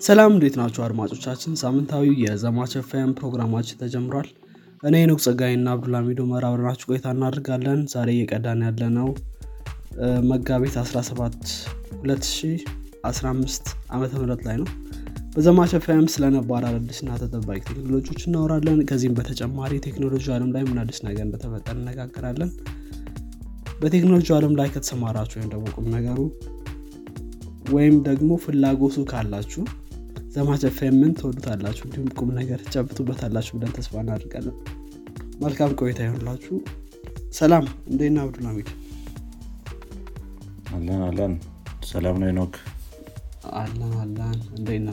ሰላም እንዴት ናቸው አድማጮቻችን? ሳምንታዊ የዘማች ኤፍኤም ፕሮግራማችን ተጀምሯል። እኔ ኑቅ ጸጋይና አብዱልሚዶ መራብረናችሁ ቆይታ እናደርጋለን። ዛሬ እየቀዳን ያለ ነው መጋቢት 17 2015 ዓመተ ምህረት ላይ ነው። በዘማች ኤፍኤም ስለ ነባር አዳዲስና ተጠባቂ ቴክኖሎጂዎች እናወራለን። ከዚህም በተጨማሪ ቴክኖሎጂ አለም ላይ ምን አዲስ ነገር እንደተፈጠረ እነጋገራለን በቴክኖሎጂ አለም ላይ ከተሰማራችሁ ወይም ደግሞ ቁም ነገሩ ወይም ደግሞ ፍላጎቱ ካላችሁ ዘማች ኤፍኤምን ትወዱታላችሁ? እንዲሁም ቁም ነገር ትጨብጡበታላችሁ ብለን ተስፋ እናደርጋለን። መልካም ቆይታ ይሆንላችሁ ሰላም እንዴና አብዱልሚድ አለን አለን። ሰላም ነው ኖክ አለን አለን። እንዴና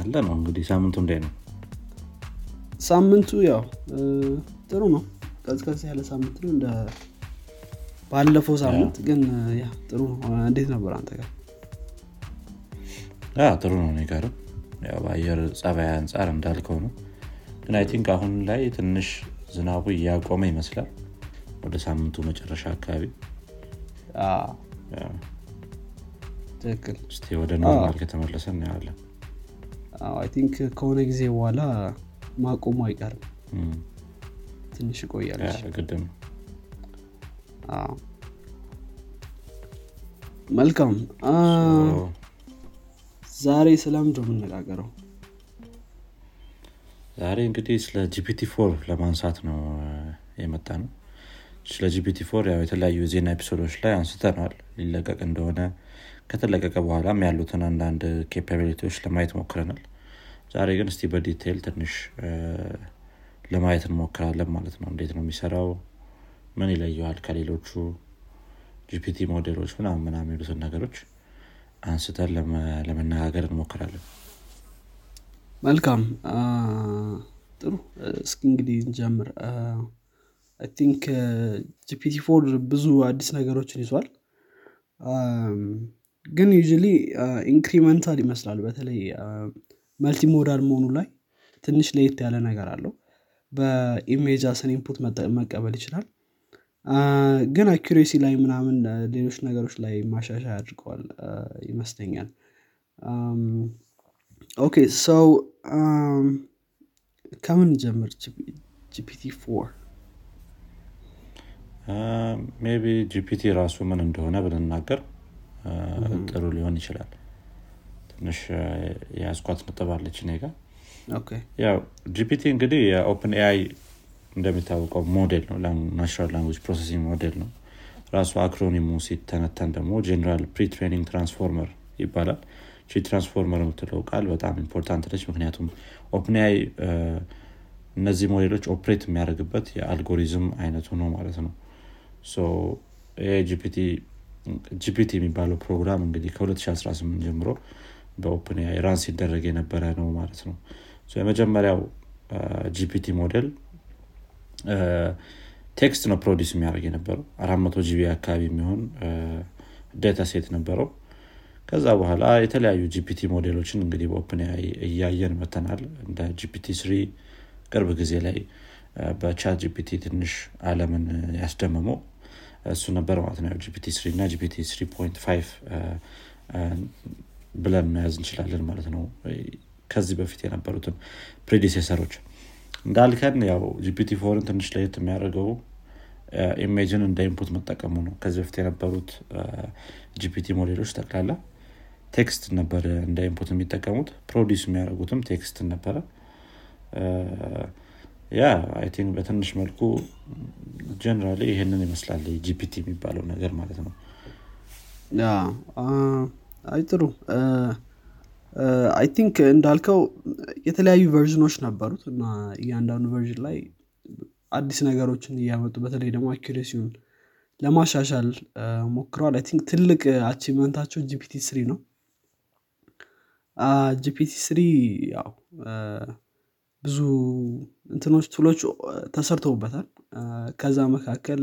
አለ ነው እንግዲህ። ሳምንቱ እንዴ ነው? ሳምንቱ ያው ጥሩ ነው። ቀዝቀዝ ያለ ሳምንት ነው። እንደ ባለፈው ሳምንት ግን ጥሩ ነው። እንዴት ነበር አንተ ጋር ጥሩ ነው ያው በአየር ጸባይ አንጻር እንዳልከው ነው። ግን I think አሁን ላይ ትንሽ ዝናቡ እያቆመ ይመስላል። ወደ ሳምንቱ መጨረሻ አካባቢ። ትክክል። እስቲ ወደ normal ከተመለሰ እናያለን I think ከሆነ ጊዜ በኋላ ማቆሙ አይቀርም። ትንሽ ይቆያለች መልካም ዛሬ ስለምንድ የምነጋገረው ዛሬ እንግዲህ ስለ GPT four ለማንሳት ነው የመጣነው ስለ GPT four ያው የተለያዩ የዜና episode ኦች ላይ አንስተናል ሊለቀቅ እንደሆነ ከተለቀቀ በኋላም ያሉትን አንዳንድ capability ዎች ለማየት ሞክረናል። ዛሬ ግን እስቲ በ detail ትንሽ ለማየት እንሞክራለን ማለት ነው። እንዴት ነው የሚሰራው? ምን ይለየዋል ከሌሎቹ GPT ሞዴሎች ምናምን ምናምን የሚሉትን ነገሮች አንስተን ለመነጋገር እንሞክራለን። መልካም። ጥሩ። እስኪ እንግዲህ እንጀምር። think GPT four ብዙ አዲስ ነገሮችን ይዟል። ግን ዩ incremental ይመስላል። በተለይ multimodal መሆኑ ላይ ትንሽ ለየት ያለ ነገር አለው። በ image as an input መቀበል ይችላል ግን accuracy ላይ ምናምን ሌሎች ነገሮች ላይ ማሻሻያ አድርገዋል ይመስለኛል። okay so ከምን እንጀምር GPT four? maybe GPT ራሱ ምን እንደሆነ ብንናገር ጥሩ ሊሆን ይችላል። ትንሽ የያዝኳት ነጥብ አለች እኔ ጋር። ያው GPT እንግዲህ የ OpenAI እንደሚታወቀው ሞዴል ነው። natural language processing ሞዴል ነው። ራሱ acronym ኡ ሲተነተን ደግሞ general pre-training transformer ይባላል። ቺ ትራንስፎርመር የምትለው ቃል በጣም important ነች። ምክንያቱም OpenAI እነዚህ ሞዴሎች operate የሚያደርግበት የአልጎሪዝም አይነቱ ነው ማለት ነው። GPT የሚባለው ፕሮግራም እንግዲህ ከ2018 ጀምሮ በ Open run ሲደረግ የነበረ ነው ማለት ነው። የመጀመሪያው GPT ሞዴል text ነው produce የሚያደርግ የነበረው። አራት መቶ GB አካባቢ የሚሆን data set ነበረው። ከዛ በኋላ የተለያዩ GPT ሞዴሎችን እንግዲህ በ Open እያየን መጥተናል እንደ GPT three ቅርብ ጊዜ ላይ በ ChatGPT ትንሽ አለምን ያስደመመው እሱ ነበር ማለት ነው። GPT three እና GPT three point five ብለን መያዝ እንችላለን ማለት ነው። ከዚህ በፊት የነበሩትን predecessor ኦች እንዳልከው ያው GPT four ን ትንሽ ለየት የሚያደርገው image ን እንደ input መጠቀሙ ነው። ከዚህ በፊት የነበሩት GPT ሞዴሎች ጠቅላላ text ነበር እንደ input የሚጠቀሙት produce የሚያደርጉትም text ነበረ። yeah I think በትንሽ መልኩ generally ይህንን ይመስላል GPT የሚባለው ነገር ማለት ነው። አይ ጥሩ I think እንዳልከው የተለያዩ version ኦች ነበሩት እና እያንዳንዱ version ላይ አዲስ ነገሮችን እያመጡ በተለይ ደግሞ accuracy ውን ለማሻሻል ሞክረዋል። I think ትልቅ achievement ኣቸው GPT three ነው። GPT three ያው ብዙ እንትኖች tool ኦች ተሰርተውበታል። ከዛ መካከል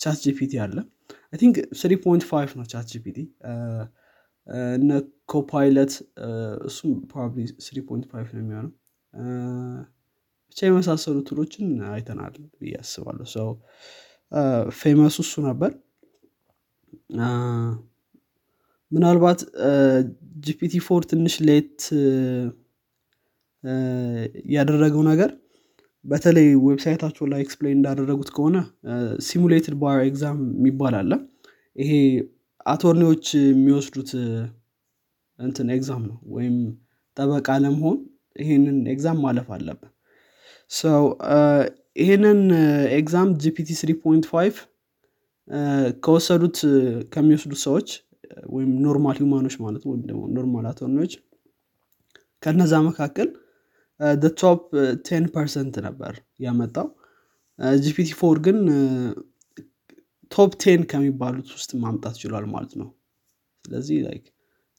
ChatGPT አለ። think three point five ነው ChatGPT እነ Copilot እሱም probably three point five ነው የሚሆነው። ብቻ የመሳሰሉ tool ኦችን አይተናል ብዬ አስባለሁ። ሰው famous ኡ እሱ ነበር። ምናልባት GPT four ትንሽ late ያደረገው ነገር በተለይ website ኣቸው ላይ explain እንዳደረጉት ከሆነ simulated bar exam የሚባል አለ። ይሄ attorney ዎች የሚወስዱት እንትን exam ነው ወይም ጠበቃ ለመሆን ይሄንን exam ማለፍ አለብን። ሰው ይሄንን exam GPT 3.5 ከወሰዱት ከሚወስዱት ሰዎች ወይም normal human ኦች ማለት ወይም ደግሞ normal attorney ዎች ከነዛ መካከል top ten percent ነበር ያመጣው። GPT four ግን top ten ከሚባሉት ውስጥ ማምጣት ችሏል ማለት ነው። ስለዚህ like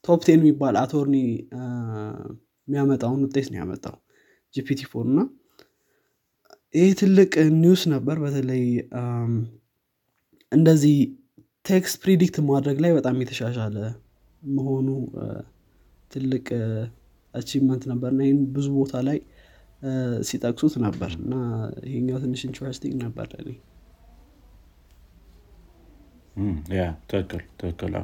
top ten የሚባል attorney የሚያመጣውን ውጤት ነው ያመጣው GPT four እና ይህ ትልቅ news ነበር። በተለይ እንደዚህ text predict ማድረግ ላይ በጣም የተሻሻለ መሆኑ ትልቅ achievement ነበር እና ይህን ብዙ ቦታ ላይ ሲጠቅሱት ነበር እና ይሄኛው ትንሽ interesting ነበር ለኔ ያ ትክክል ትክክል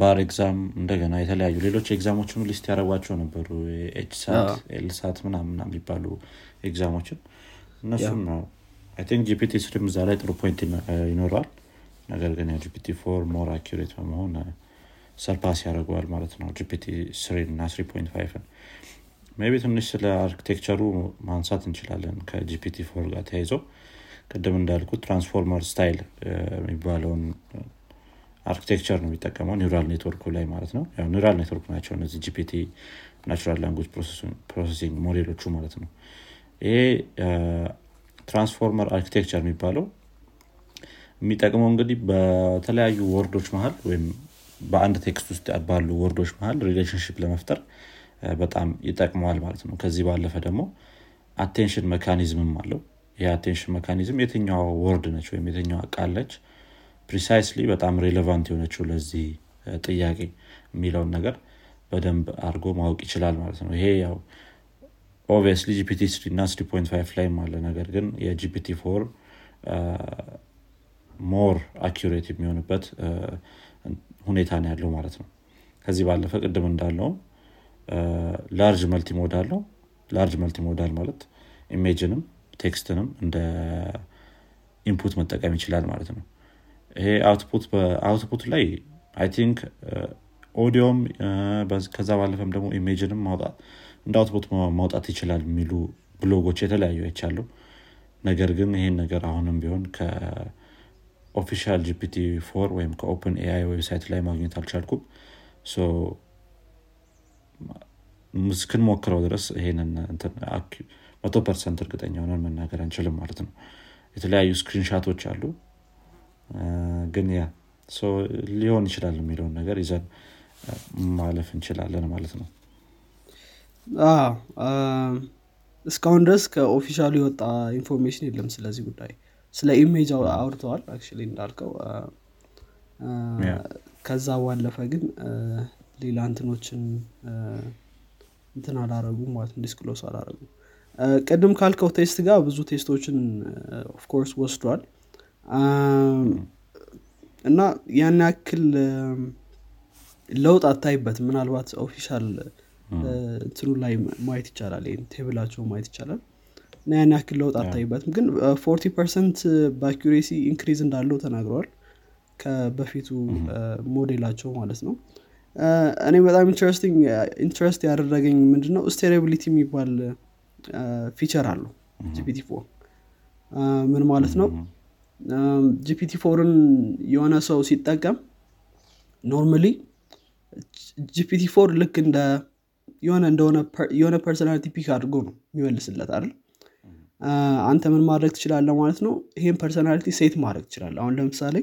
bar exam እንደገና የተለያዩ ሌሎች exam ኦችን list ያደረጓቸው ነበሩ። ኤች SAT LSAT ምናምን የሚባሉ exam ኦችን እነሱም I think GPT three ም እዛ ላይ ጥሩ point ይኖረዋል። ነገር ግን GPT four more accurate በመሆን surpass ያደርገዋል ማለት ነው GPT three እና three point five ን። ቢ ትንሽ ስለ architecture ኡ ማንሳት እንችላለን ከ GPT four ጋር ተያይዞ ቅድም እንዳልኩት transformer style የሚባለውን architecture ነው የሚጠቀመው neural network ኡ ላይ ማለት ነው። neural network ናቸው እነዚህ GPT natural language processing model ኦቹ ማለት ነው። ይሄ transformer architecture የሚባለው የሚጠቅመው እንግዲህ በተለያዩ word ኦች መሀል ወይም በአንድ text ውስጥ ባሉ word ኦች መሀል relationship ለመፍጠር በጣም ይጠቅመዋል ማለት ነው። ከዚህ ባለፈ ደግሞ attention mechanism ም አለው ይህ attention mechanism የትኛዋ word ነች ወይም የትኛዋ ቃል ነች? precisely በጣም relevant የሆነችው ለዚህ ጥያቄ የሚለውን ነገር በደንብ አድርጎ ማወቅ ይችላል ማለት ነው። ይሄ ያው obviously GPT three እና three ላይም አለ። ነገር ግን የ GPT four more accurate የሚሆንበት ሁኔታ ነው ያለው ማለት ነው። ከዚህ ባለፈ ቅድም እንዳለውም large multimodal ነው large multimodal ማለት image ንም text ንም እንደ input መጠቀም ይችላል ማለት ነው። ይሄ output ላይ I think audio ም ከዛ ባለፈም ደግሞ image ንም ማውጣት እንደ output ማውጣት ይችላል የሚሉ ብሎጎች የተለያዩ አይቻለሁ። ነገር ግን ይሄን ነገር አሁንም ቢሆን ከ official GPT four ወይም ከ OpenAI website ላይ ማግኘት አልቻልኩም። እስክንሞክረው ድረስ ይሄንን መቶ percent እርግጠኛ ሆነን መናገር አንችልም ማለት ነው። የተለያዩ screenshot ኦች አሉ። ግን ያ ሊሆን ይችላል የሚለውን ነገር ይዘን ማለፍ እንችላለን ማለት ነው። እስካሁን ድረስ ከ official ኡ የወጣ information የለም ስለዚህ ጉዳይ። ስለ image አውርተዋል አክ እንዳልከው። ከዛ ባለፈ ግን ሌላ እንትኖችን እንትን አላረጉም ማለት disclose አላረጉም ቅድም ካልከው test ጋር ብዙ test ኦችን of course ወስዷል። እና ያን ያክል ለውጥ አታይበትም። ምናልባት official እንትኑ ላይ ማየት ይቻላል። ይህን table ኣቸው ማየት ይቻላል። እና ያን ያክል ለውጥ አታይበትም። ግን forty percent በ accuracy increase እንዳለው ተናግረዋል። ከበፊቱ ሞዴላቸው ማለት ነው። እኔ በጣም interest ያደረገኝ ምንድነው? steerability የሚባል feature አለው GPT ምን ማለት ነው? GPT four ን የሆነ ሰው ሲጠቀም normally GPT four ልክ እንደ የሆነ እንደሆነ የሆነ personality pick አድርጎ ነው የሚመልስለት አይደል? አንተ ምን ማድረግ ትችላለህ ማለት ነው? ይሄን personality set ማድረግ ትችላለህ አሁን ለምሳሌ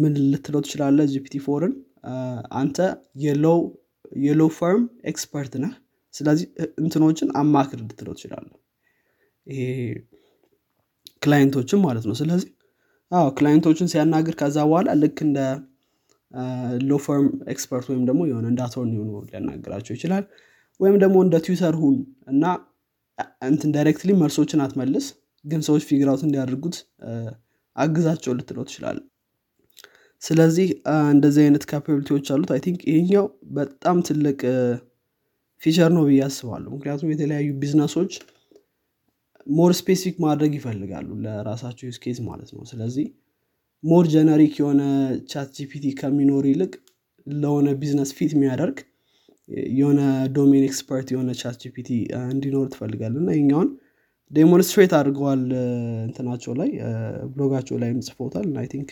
ምን ልትለው ትችላለህ GPT four ን? አንተ የ law firm expert ነህ ስለዚህ እንትኖችን አማክር ልትለው ትችላለህ ይሄ client ኦችን ማለት ነው። ስለዚህ አዎ client ኦችን ሲያናግር ከዛ በኋላ ልክ እንደ law firm expert ወይም ደግሞ የሆነ እንደ attorney ሆኖ ሊያናግራቸው ይችላል። ወይም ደግሞ እንደ tutor ሁን እና እንትን directly መልሶችን አትመልስ ግን ሰዎች figure out እንዲያደርጉት አግዛቸው ልትለው ትችላለ ስለዚህ እንደዚህ አይነት capability ዎች አሉት። I think ይሄኛው በጣም ትልቅ feature ነው ብዬ አስባለሁ። ምክንያቱም የተለያዩ business ኦች more specific ማድረግ ይፈልጋሉ ለራሳቸው use case ማለት ነው። ስለዚህ more generic የሆነ ChatGPT ከሚኖር ይልቅ ለሆነ business fit የሚያደርግ የሆነ domain expert የሆነ ChatGPT እንዲኖር ትፈልጋሉ እና ይሄኛውን demonstrate አድርገዋል እንትናቸው ላይ ብሎጋቸው ላይ ጽፎታል። I think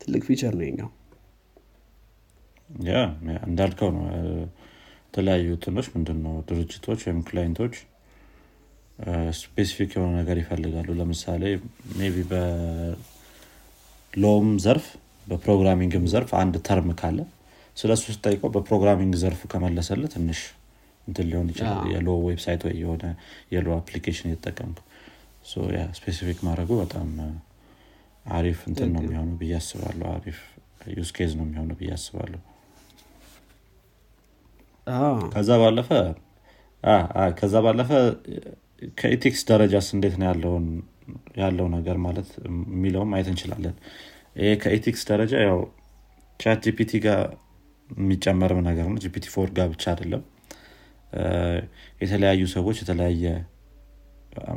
ትልቅ feature ነው ይሄኛው እንዳልከው ነው የተለያዩ ትኖች ምንድን ነው ድርጅቶች ወይም client ኦች specific የሆነ ነገር ይፈልጋሉ። ለምሳሌ ቢ በ law ም ዘርፍ በ programming ም ዘርፍ አንድ term ካለ ስለ እሱ ስጠይቀው በ programming ዘርፉ ከመለሰለ ትንሽ እንትን ሊሆን ይችላል። የ law website ወይ የሆነ የ law application የተጠቀምኩ specific ማድረጉ በጣም አሪፍ እንትን ነው የሚሆኑ ብዬ አስባለሁ። አሪፍ use case ነው የሚሆኑ ብዬ አስባለሁ ከዛ ባለፈ ከዛ ባለፈ ከ ethics ደረጃስ እንዴት ነው ያለውን ያለው ነገር ማለት የሚለውም ማየት እንችላለን። ይሄ ከ ethics ደረጃ ያው ChatGPT ጋር የሚጨመርም ነገር ነው። GPT-4 ጋር ብቻ አይደለም። የተለያዩ ሰዎች የተለያየ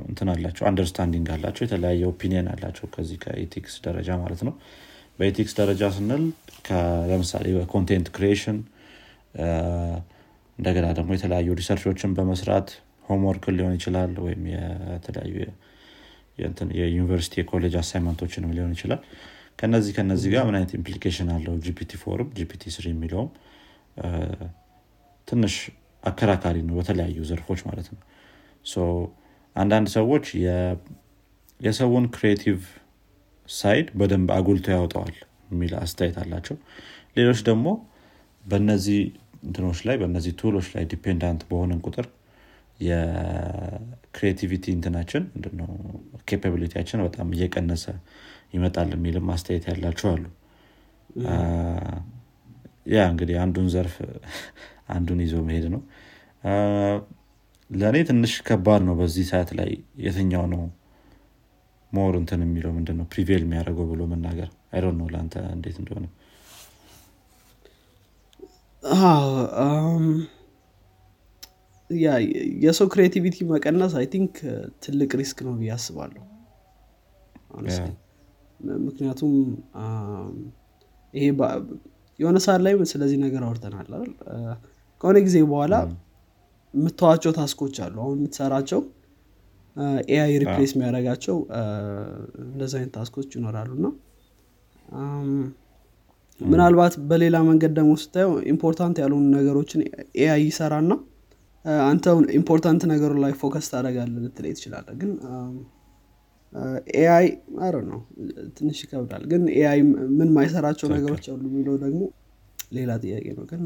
እንትን አላቸው understanding አላቸው የተለያየ opinion አላቸው ከዚህ ከ ethics ደረጃ ማለት ነው። በ ethics ደረጃ ስንል ለምሳሌ በ content creation እንደገና ደግሞ የተለያዩ research ኦችን በመስራት homework ሊሆን ይችላል ወይም የተለያዩ የዩኒቨርሲቲ የኮሌጅ assignment ኦችንም ሊሆን ይችላል። ከነዚህ ከነዚህ ጋር ምን አይነት implication አለው? GPT-4 ም GPT-3 የሚለውም ትንሽ አከራካሪ ነው በተለያዩ ዘርፎች ማለት ነው። አንዳንድ ሰዎች የሰውን creative side በደንብ አጉልቶ ያወጣዋል የሚል አስተያየት አላቸው። ሌሎች ደግሞ በነዚህ እንትኖች ላይ በእነዚህ tool ኦች ላይ dependent በሆነን ቁጥር የ creativity እንትናችን capability ያችን በጣም እየቀነሰ ይመጣል የሚልም አስተያየት ያላቸው አሉ። ያ እንግዲህ አንዱን ዘርፍ አንዱን ይዞ መሄድ ነው። ለእኔ ትንሽ ከባድ ነው በዚህ ሰዓት ላይ የትኛው ነው more እንትን የሚለው ምንድነው prevail የሚያደርገው ብሎ መናገር? I don't know ለአንተ እንዴት እንደሆነ ያ የሰው creativity መቀነስ I think ትልቅ risk ነው ብዬ አስባለሁ። ምክንያቱም ይሄ የሆነ ሰዓት ላይ ስለዚህ ነገር አውርተናል ከሆነ ጊዜ በኋላ የምተዋቸው task ኦች አሉ። አሁን የምትሰራቸው AI replace የሚያደርጋቸው እንደዚ አይነት task ኦች ይኖራሉ እና ምናልባት በሌላ መንገድ ደግሞ ስታየው important ያልሆኑ ነገሮችን AI ይሰራና አንተ important ነገሩ ላይ focus ታደረጋለ ልትለይ ትችላለ ግን AI አረ ነው ትንሽ ይከብዳል። ግን AI ምን ማይሰራቸው ነገሮች አሉ የሚለው ደግሞ ሌላ ጥያቄ ነው። ግን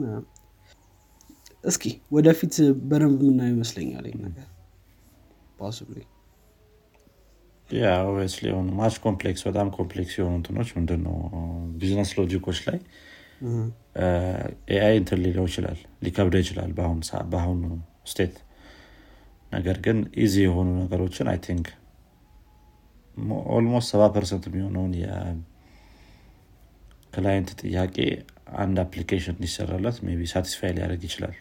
እስኪ ወደፊት በደንብ የምናየው ይመስለኛል ነገር። possibly ያ obviously የሆኑ much complex በጣም complex የሆኑ እንትኖች ምንድን ነው business logic ኦች ላይ AI እንትን ሊለው ይችላል ሊከብደው ይችላል በአሁኑ state ነገር ግን easy የሆኑ ነገሮችን I think almost ሰባ percent የሚሆነውን የ client ጥያቄ አንድ application እንዲሰራለት ቢ satisfy ሊያደርግ ይችላል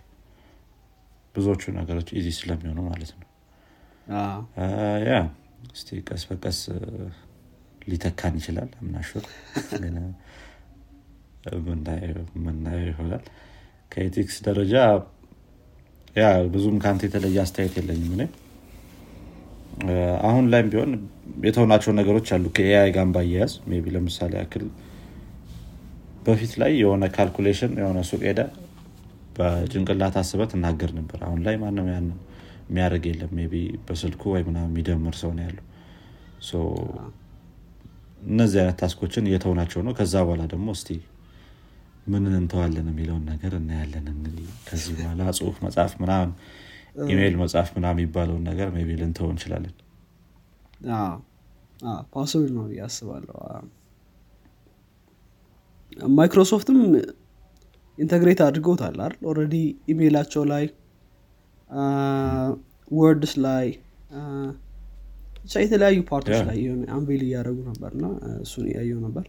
ብዙዎቹ ነገሮች easy ስለሚሆኑ ማለት ነው ያ እስቲ ቀስ በቀስ ሊተካን ይችላል። I'm not sure ምናየው ይሆናል። ከ ethics ደረጃ ያ ብዙም ከአንተ የተለየ አስተያየት የለኝም እኔ። አሁን ላይም ቢሆን የተውናቸው ነገሮች አሉ። ከ AI ጋር ባያያዝ ቢ ለምሳሌ ያክል በፊት ላይ የሆነ calculation የሆነ ሱቅ ሄደ በጭንቅላት አስበ ትናገር ነበር። አሁን ላይ ማንም ያን የሚያደርግ የለም። ቢ በስልኩ ወይ ምናምን የሚደምር ሰው ነው ያለው። እነዚህ አይነት task ኦችን እየተውናቸው ነው። ከዛ በኋላ ደግሞ እስቲ ምንን እንተዋለን የሚለውን ነገር እናያለን። ከዚህ በኋላ ጽሁፍ መጻፍ ምናምን ኢሜይል መጻፍ ምናምን የሚባለውን ነገር ቢ ልንተው እንችላለን። possible ነው ያስባለሁ ማይክሮሶፍትም integrate አድርገውታል አይደል? already ኢሜይላቸው ላይ Words ላይ ብቻ የተለያዩ part ኦች ላይ unveil እያደረጉ ነበር እና እሱን እያየው ነበር።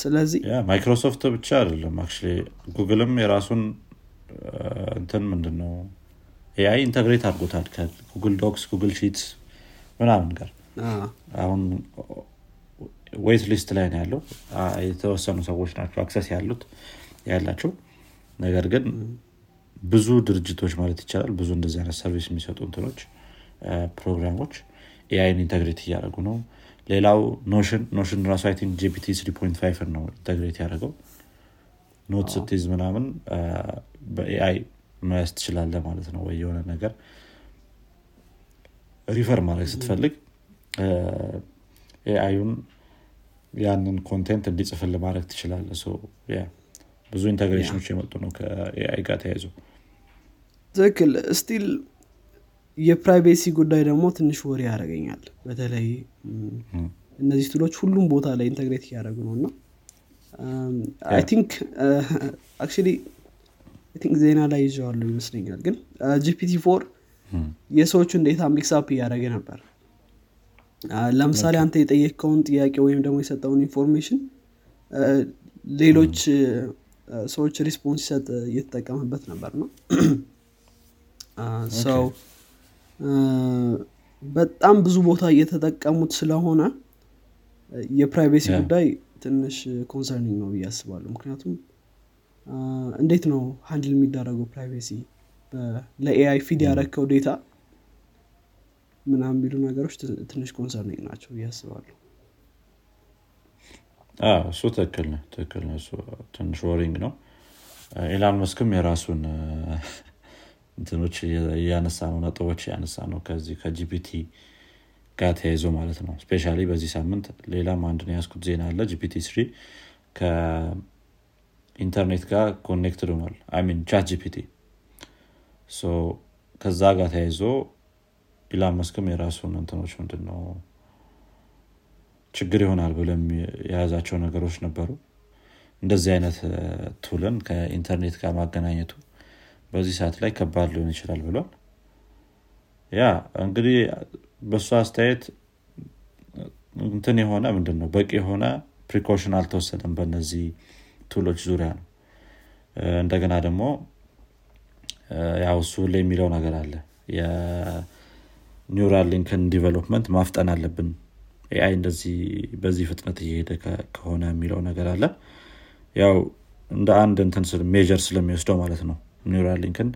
ስለዚህ ማይክሮሶፍት ብቻ አይደለም አክ ጉግልም የራሱን እንትን ምንድን ነው AI integrate አድርጎታል ከ Google Docs Google Sheets ምናምን ጋር. አሁን wait list ላይ ነው ያለው. የተወሰኑ ሰዎች ናቸው access ያሉት ያላቸው። ነገር ግን ብዙ ድርጅቶች ማለት ይቻላል ብዙ እንደዚህ አይነት service የሚሰጡ እንትኖች ፕሮግራሞች AI ን integrate እያደረጉ ነው። ሌላው Notion Notion ራሱ I think GPT 3.5 ነው integrate ያደረገው። note ስትይዝ ምናምን በ AI መያዝ ትችላለህ ማለት ነው ወይ የሆነ ነገር refer ማድረግ ስትፈልግ AI ዩን ያንን content እንዲጽፍልህ ማድረግ ትችላለህ ብዙ integration ኦች እየመጡ ነው ከ AI ጋር ተያይዞ። ትክክል። still የ privacy ጉዳይ ደግሞ ትንሽ worry ያደርገኛል። በተለይ እነዚህ tool ኦች ሁሉም ቦታ ላይ integrate እያደረጉ ነው እና I think think ዜና ላይ አይቼዋለሁ ይመስለኛል። ግን GPT four የሰዎቹን data mix up እያደረገ ነበር። ለምሳሌ አንተ የጠየቅከውን ጥያቄ ወይም ደግሞ የሰጠኸውን information ሌሎች ሰዎች response ሲሰጥ እየተጠቀመበት ነበር ነው። ሰው በጣም ብዙ ቦታ እየተጠቀሙት ስለሆነ የ privacy ጉዳይ ትንሽ concerning ነው ብዬ አስባለሁ። ምክንያቱም እንዴት ነው handle የሚደረገው privacy? ለ AI feed ያረከው data ምናምን የሚሉ ነገሮች ትንሽ concerning ናቸው ብዬ አስባለሁ እሱ ትክክል ነው ትክክል ነው። ትንሽ worrying ነው። ኢላን መስክም የራሱን እንትኖች እያነሳ ነው ነጥቦች እያነሳ ነው ከዚህ ከ GPT ጋር ተያይዞ ማለት ነው። specially በዚህ ሳምንት ሌላም አንድን ያየሁት ዜና አለ። GPT three ከኢንተርኔት ጋር connected ሆኗል። mean ChatGPT። ከዛ ጋር ተያይዞ ኢላን መስክም የራሱን እንትኖች ምንድን ነው ችግር ይሆናል ብሎ የያዛቸው ነገሮች ነበሩ። እንደዚህ አይነት tool ን ከኢንተርኔት ጋር ማገናኘቱ በዚህ ሰዓት ላይ ከባድ ሊሆን ይችላል ብሏል። ያ እንግዲህ በእሱ አስተያየት እንትን የሆነ ምንድን ነው በቂ የሆነ precaution አልተወሰደም በእነዚህ tool ኦች ዙሪያ ነው። እንደገና ደግሞ ያው እሱ የሚለው ነገር አለ። የ Neuralink ን development ማፍጠን አለብን AI እንደዚህ በዚህ ፍጥነት እየሄደ ከሆነ የሚለው ነገር አለ። ያው እንደ አንድ እንትን measure ስለሚወስደው ማለት ነው። Neuralink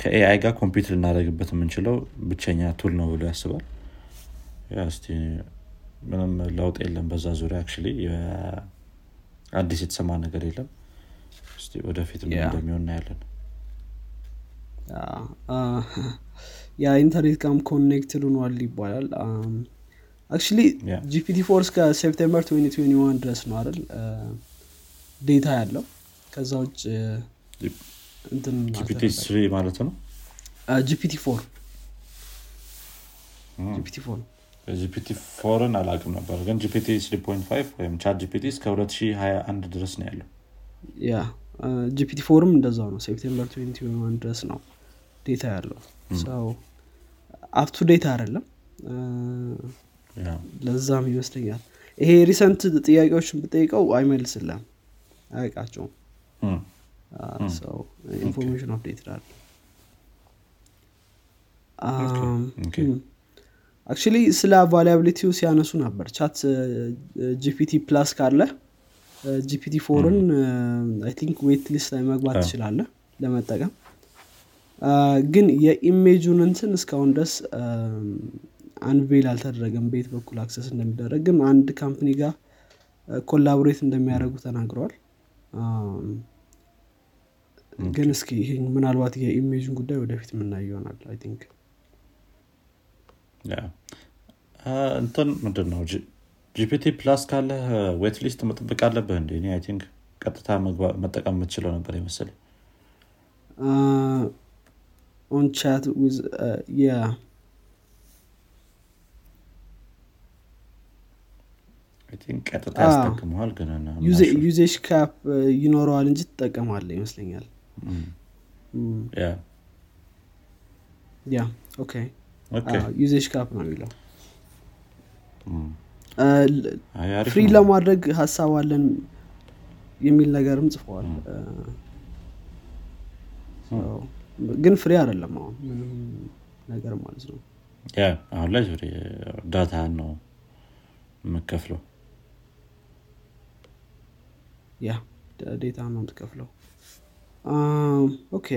ን ከ AI ጋር compete ልናደረግበት የምንችለው ብቸኛ tool ነው ብሎ ያስባል። ምንም ለውጥ የለም በዛ ዙሪያ አክ አዲስ የተሰማ ነገር የለም። ወደፊት እንደሚሆን እናያለን። ከኢንተርኔት ጋርም connected ሆኗል ይባላል actually GPT four እስከ September 2021 ድረስ ነው አይደል? data ያለው። ከዛ ውጭ ማለት ነው? GPT four GPT four GPT four ን አላቅም ነበር ግን GPT 3.5 ወይም ChatGPT እስከ 2021 ድረስ ነው ያለው። yeah GPT four ም እንደዛው ነው። September 2021 ድረስ ነው data ያለው። so up to date አይደለም ለዛም ይመስለኛል። ይሄ recent ጥያቄዎችን ብጠይቀው አይመልስልህም አያውቃቸውም information update ላለ actually ስለ availability ው ሲያነሱ ነበር። ChatGPT Plus ካለህ GPT four ን I think wait list ላይ መግባት ትችላለህ ለመጠቀም። ግን የ image ኡን እንትን እስካሁን ድረስ unveil አልተደረገም beta በኩል access እንደሚደረግ ግን አንድ company ጋር collaborate እንደሚያደርጉ ተናግረዋል። ግን እስኪ ይሄ ምናልባት የ image ን ጉዳይ ወደፊት የምናየው ይሆናል I think። እንትን ምንድን ነው GPT Plus ካለህ wait list መጠበቅ አለብህ እንደ I think ቀጥታ መጠቀም የምትችለው ነበር ይመስል on chat ቀጥታ ያስጠቅምሃል usage cap ይኖረዋል እንጂ ትጠቀማለህ ይመስለኛል። yeah okay። usage cap ነው የሚለው። free ለማድረግ ሀሳብ አለን የሚል ነገርም ጽፈዋል። ግን free አይደለም አሁን ምንም ነገር ማለት ነው። አሁን ላይ ዳታ ነው የምከፍለው ያ ዴታ ነው የምትከፍለው። ኦኬ።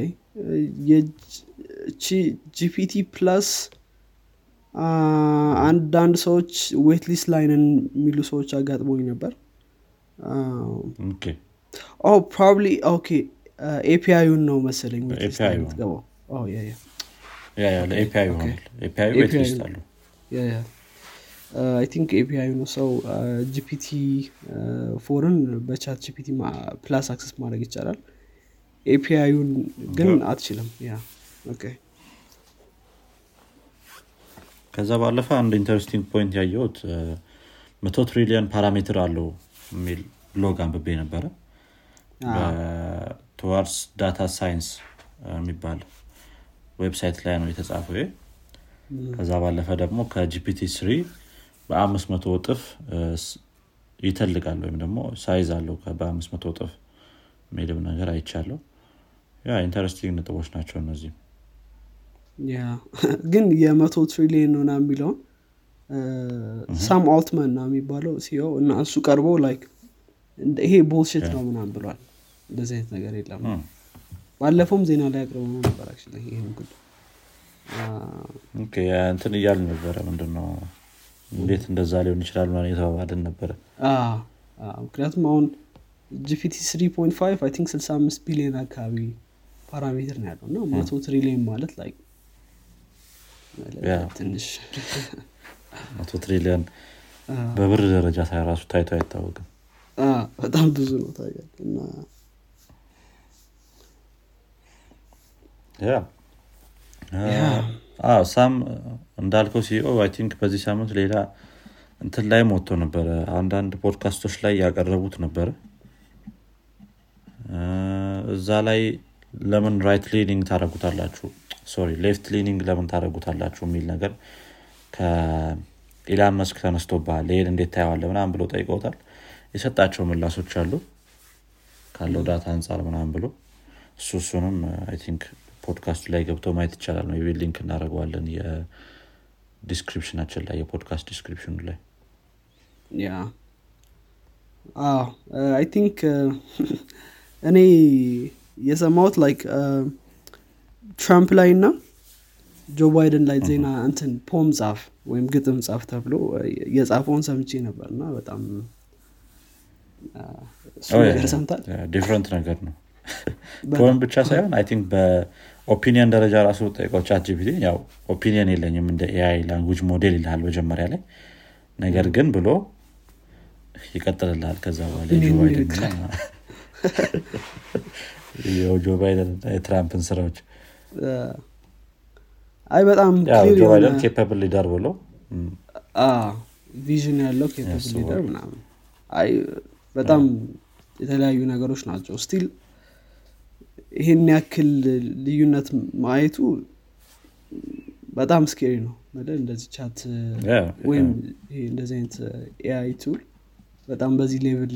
ጂፒቲ ፕላስ አንዳንድ ሰዎች ዌት ሊስት ላይንን የሚሉ ሰዎች አጋጥሞኝ ነበር። ፕሮባብሊ ኦኬ። ኤፒአዩን ነው መሰለኝ የምትገባው I think API ነው so GPT four ን በ ChatGPT Plus access ማድረግ ይቻላል። API ዩን ግን አትችልም። yeah ከዛ ባለፈ አንድ interesting point ያየሁት መቶ trillion parameter አለው የሚል ብሎግ አንብቤ ነበረ። በ Towards Data Science የሚባል website ላይ ነው የተጻፈው ከዛ ባለፈ ደግሞ ከ GPT three በአምስት መቶ እጥፍ ይተልቃል ወይም ደግሞ size አለው በአምስት መቶ እጥፍ የሚልም ነገር አይቻለሁ። Yeah interesting ነጥቦች ናቸው እነዚህም yeah ግን የመቶ ትሪሊየን ምናምን የሚለውን ሳም አልትማን የሚባለው CEO እና እሱ ቀርቦ like ይሄ bullshit ነው ምናምን ብሏል። እንደዚህ አይነት ነገር የለም። ባለፈውም ዜና ላይ አቅርበን ነበር ይህን ጉዳይ። እንትን እያልን ነበረ ምንድነው እንዴት እንደዛ ሊሆን ይችላል ማለት የተባባልን ነበረ። ምክንያቱም አሁን GPT 3.5 I think 65 ቢሊዮን አካባቢ parameter ነው ያለው እና መቶ ትሪሊየን ማለት like ትንሽ መቶ ትሪሊየን በብር ደረጃ ራሱ ታይቶ አይታወቅም። በጣም ብዙ ነው ትክክል እና ሳም እንዳልከው CEO I think በዚህ ሳምንት ሌላ እንትን ላይ መጥቶ ነበረ። አንዳንድ ፖድካስቶች ላይ ያቀረቡት ነበረ። እዛ ላይ ለምን right leaning ታደርጉታላችሁ Sorry left leaning ለምን ታደርጉታላችሁ የሚል ነገር ከኢላን መስክ ተነስቷል ይሄን እንዴት ታየዋለህ ምናምን ብሎ ጠይቀውታል። የሰጣቸው ምላሾች አሉ ካለው data አንጻር ምናምን ብሎ። እሱ እሱንም think podcast ኡ ላይ ገብቶ ማየት ይቻላል ነው። link እናደርገዋለን የ description አችን ላይ የ podcast description ኡ ላይ። Yeah I think እኔ የሰማሁት like ትራምፕ ላይ እና ጆ ባይደን ላይ ዜና እንትን poem ጻፍ ወይም ግጥም ጻፍ ተብሎ የጻፈውን ሰምቼ ነበር እና በጣም እሱ ነገር totally different ነገር ነው። ፖም ብቻ ሳይሆን I think በ opinion ደረጃ ራሱ ጠይቀው ChatGPT ያው opinion የለኝም እንደ AI language model ይልሃል መጀመሪያ ላይ። ነገር ግን ብሎ ይቀጥልልሃል ከዛ በኋላ ጆ ባይደን የትራምፕን ስራዎች። አይ በጣም ጆ ባይደን capable leader ብሎ vision ያለው capable leader ምናምን። አይ በጣም የተለያዩ ነገሮች ናቸው። still ይህን ያክል ልዩነት ማየቱ በጣም scary ነው እንደዚህ chat ወይም እንደዚህ አይነት AI tool በጣም በዚህ level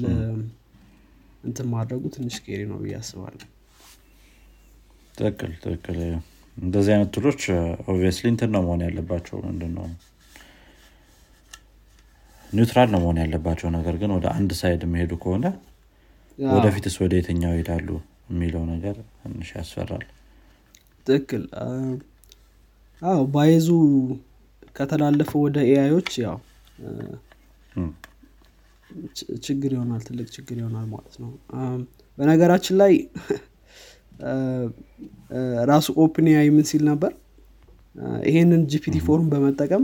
እንትን ማድረጉ ትንሽ scary ነው ብዬ አስባለሁ። ትክክል ትክክል። እንደዚህ አይነት tool ኦች obviously እንትን ነው መሆን ያለባቸው ምንድነው? neutral ነው መሆን ያለባቸው ነገር ግን ወደ አንድ side የሚሄዱ ከሆነ ወደፊትስ ወደ የትኛው ይሄዳሉ የሚለው ነገር ትንሽ ያስፈራል። ትክክል። አዎ bias ኡ ከተላለፈ ወደ AI ኦች ያው ችግር ይሆናል ትልቅ ችግር ይሆናል ማለት ነው። በነገራችን ላይ ራሱ OpenAI ምን ሲል ነበር? ይሄንን GPT four ም በመጠቀም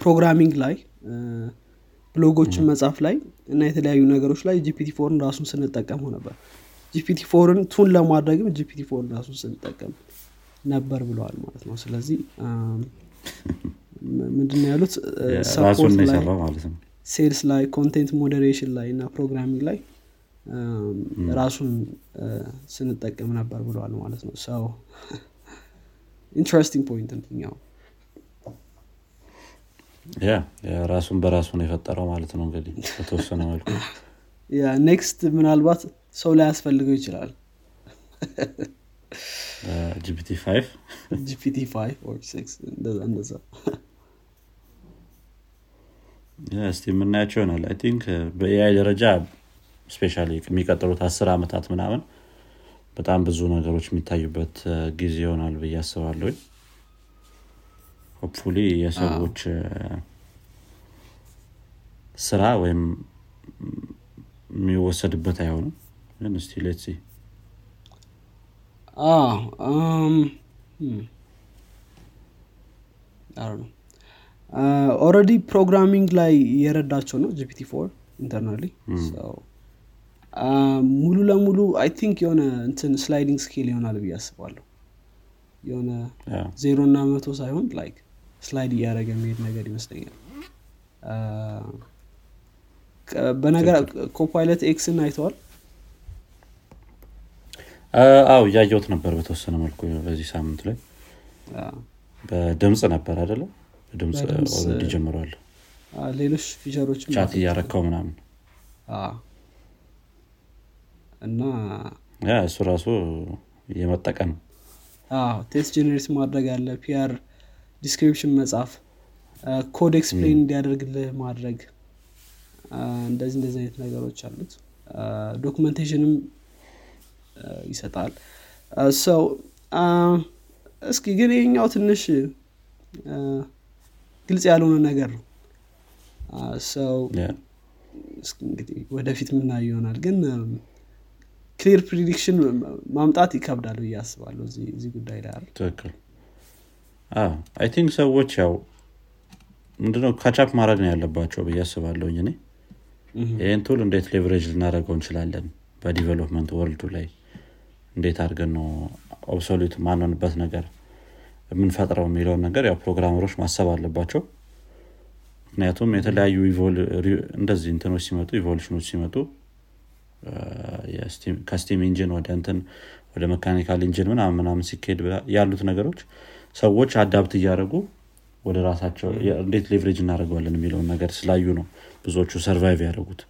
programming ላይ ብሎጎችን መጻፍ ላይ እና የተለያዩ ነገሮች ላይ GPT four ን ራሱን ስንጠቀመው ነበር። GPT four ን tune ለማድረግም GPT four ን ራሱን ስንጠቀም ነበር ብለዋል ማለት ነው። ስለዚህ ምንድነው ያሉት? support ላይ sales ላይ content moderation ላይ እና programming ላይ ራሱን ስንጠቀም ነበር ብለዋል ማለት ነው። So interesting point እንትኛው ራሱን በራሱ ነው የፈጠረው ማለት ነው እንግዲህ በተወሰነ መልኩ። Next ምናልባት ሰው ላይ ያስፈልገው ይችላል GPT GPT እንደዛ እስቲ የምናያቸው ይሆናል። I think በ AI ደረጃ especially የሚቀጥሉት አስር ዓመታት ምናምን በጣም ብዙ ነገሮች የሚታዩበት ጊዜ ይሆናል ብዬ አስባለሁ Hopefully የሰዎች ስራ ወይም የሚወሰድበት አይሆንም? ግን እስቲ ሌት ኦረዲ ፕሮግራሚንግ ላይ የረዳቸው ነው GPT four internally ሙሉ ለሙሉ I think የሆነ እንትን sliding scale ይሆናል ብዬ አስባለሁ. የሆነ ዜሮ እና መቶ ሳይሆን like slide እያደረገ የሚሄድ ነገር ይመስለኛል። በነገር Copilot X ን አይተዋል? አዎ እያየሁት ነበር በተወሰነ መልኩ በዚህ ሳምንት ላይ። በድምፅ ነበር አይደለም በድምፅ already ጀምረዋል ሌሎች feature ኦች chat እያደረከው ምናምን። እና እሱ ራሱ እየመጠቀ ነው test generate ማድረግ አለ። PR description መጻፍ code explain እንዲያደርግልህ ማድረግ እንደዚህ እንደዚህ አይነት ነገሮች አሉት። Documentation ም ይሰጣል። So እስኪ ግን ይህኛው ትንሽ ግልጽ ያልሆነ ነገር ነው። ሰው እንግዲህ ወደፊት ምናየው ይሆናል? ግን clear prediction ማምጣት ይከብዳል ብዬ አስባለሁ እዚህ ጉዳይ ላይ I think ሰዎች ያው ምንድነው catch up ማድረግ ነው ያለባቸው ብዬ አስባለሁኝ እኔ። ይህን tool እንዴት leverage ልናደረገው እንችላለን? በ development world ኡ ላይ እንዴት አድርገን ነው obsolete ማንሆንበት ነገር የምንፈጥረው የሚለውን ነገር ያው programmer ኦች ማሰብ አለባቸው። ምክንያቱም የተለያዩ እንደዚህ እንትኖች ሲመጡ evolution ኦች ሲመጡ ከ steam engine ወደ እንትን ወደ mechanical engine ምናምን ምናምን ሲካሄድ ያሉት ነገሮች ሰዎች adapt እያደረጉ ወደ ራሳቸው እንዴት leverage እናደርገዋለን የሚለውን ነገር ስላዩ ነው ብዙዎቹ survive ያደረጉት።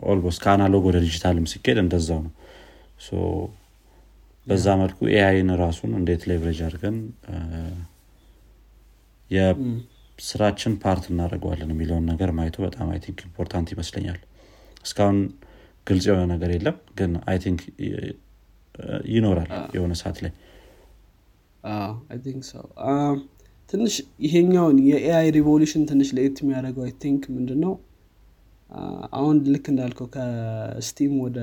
almost ከ analog ወደ ዲጂታልም ሲካሄድ እንደዛው ነው። በዛ መልኩ AI ን ራሱን እንዴት leverage አድርገን የስራችን part እናደርገዋለን የሚለውን ነገር ማየቱ በጣም I think important ይመስለኛል። እስካሁን ግልጽ የሆነ ነገር የለም ግን I think ይኖራል የሆነ ሰዓት ላይ ትንሽ ይሄኛውን የ AI revolution ትንሽ ለየት የሚያደርገው I think ምንድን ነው አሁን ልክ እንዳልከው ከ steam ወደ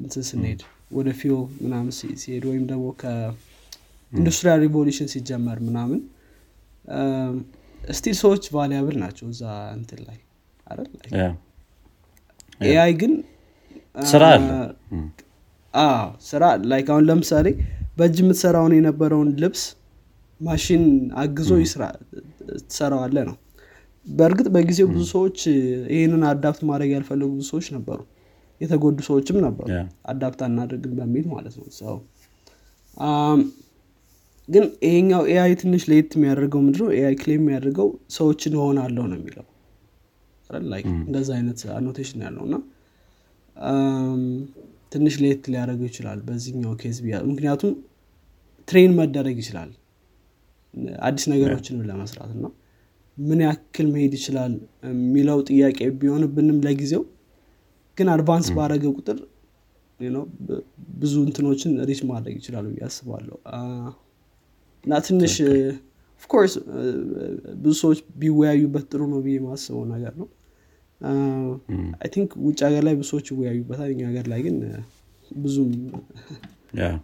እንትን ስንሄድ ወደ ፊዮ ምናምን ሲሄድ ወይም ደግሞ ከ industrial revolution ሲጀመር ምናምን still ሰዎች valuable ናቸው እዛ እንትን ላይ አይደል? AI ግን ስራ አለ ስራ like አሁን ለምሳሌ በእጅ የምትሰራውን የነበረውን ልብስ ማሽን አግዞ ትሰራዋለህ ነው። በእርግጥ በጊዜው ብዙ ሰዎች ይህንን adapt ማድረግ ያልፈለጉ ብዙ ሰዎች ነበሩ። የተጎዱ ሰዎችም ነበሩ። adapt አናደርግም በሚል ማለት ነው። ሰው ግን ይሄኛው AI ትንሽ ለየት የሚያደርገው ምንድነው? AI claim የሚያደርገው ሰዎችን እሆናለሁ ነው የሚለው። እንደዛ አይነት annotation ያለው እና ትንሽ ለየት ሊያደርገው ይችላል በዚህኛው case ምክንያቱም train መደረግ ይችላል። አዲስ ነገሮችን ለመስራት እና ምን ያክል መሄድ ይችላል የሚለው ጥያቄ ቢሆንብንም ለጊዜው ግን advance ባረገ ቁጥር ብዙ እንትኖችን reach ማድረግ ይችላሉ ብዬ አስባለሁ። እና ትንሽ of course ብዙ ሰዎች ቢወያዩበት ጥሩ ነው ብዬ ማስበው ነገር ነው I think ውጭ ሀገር ላይ ብዙ ሰዎች ይወያዩበታል። እኛ ሀገር ላይ ግን ብዙም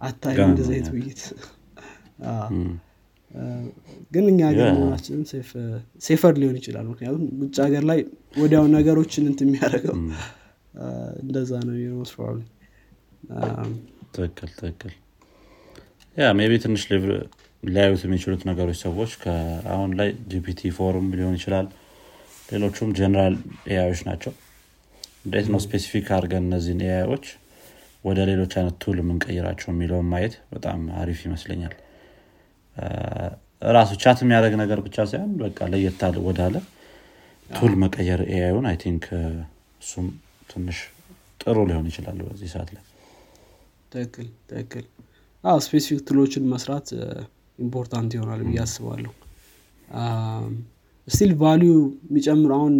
አታይ እንደዚህ አይነት ውይይት። ግን እኛ ሀገር መሆናችንም safer ሊሆን ይችላል። ምክንያቱም ውጭ ሀገር ላይ ወዲያው ነገሮችን እንት የሚያደርገው እንደዛ ነው probably ትክክል ትክክል። ያ maybe ትንሽ ሊያዩት የሚችሉት ነገሮች ሰዎች አሁን ላይ ጂፒቲ ፎርም ሊሆን ይችላል ሌሎቹም general AI ኦች ናቸው። እንዴት ነው specific አድርገን እነዚህን AI ኦች ወደ ሌሎች አይነት tool የምንቀይራቸው የሚለውን ማየት በጣም አሪፍ ይመስለኛል። ራሱ chat የሚያደርግ ነገር ብቻ ሳይሆን በቃ ለየት ወዳለ tool መቀየር AI ን I think እሱም ትንሽ ጥሩ ሊሆን ይችላል በዚህ ሰዓት ላይ። ትክክል ትክክል። specific tool ኦችን መስራት important ይሆናል ብዬ አስባለሁ still value የሚጨምር አሁን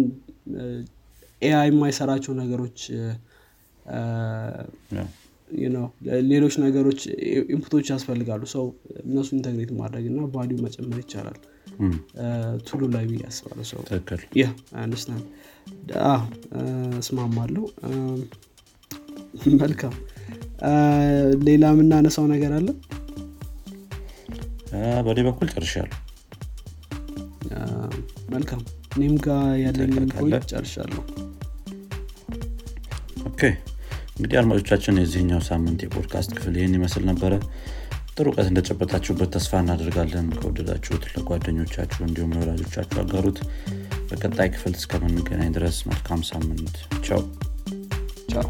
AI የማይሰራቸው ነገሮች ሌሎች ነገሮች input ኦች ያስፈልጋሉ። ሰው እነሱ integrate ማድረግ እና value መጨመር ይቻላል። tool ኡ ላይ ብዬ አስባለሁ። ሰው understand። እስማማለሁ። መልካም። ሌላ የምናነሳው ነገር አለ? በእኔ በኩል ጨርሻለሁ መልካም። እኔም ጋር ያለኝን point ጨርሻለሁ Okay። እንግዲህ አድማጮቻችን የዚህኛው ሳምንት የፖድካስት ክፍል ይህን ይመስል ነበረ። ጥሩ እውቀት እንደጨበጣችሁበት ተስፋ እናደርጋለን። ከወደዳችሁት ለጓደኞቻችሁ እንዲሁም ለወላጆቻችሁ አጋሩት። በቀጣይ ክፍል እስከምንገናኝ ድረስ መልካም ሳምንት። ቻው። ቻው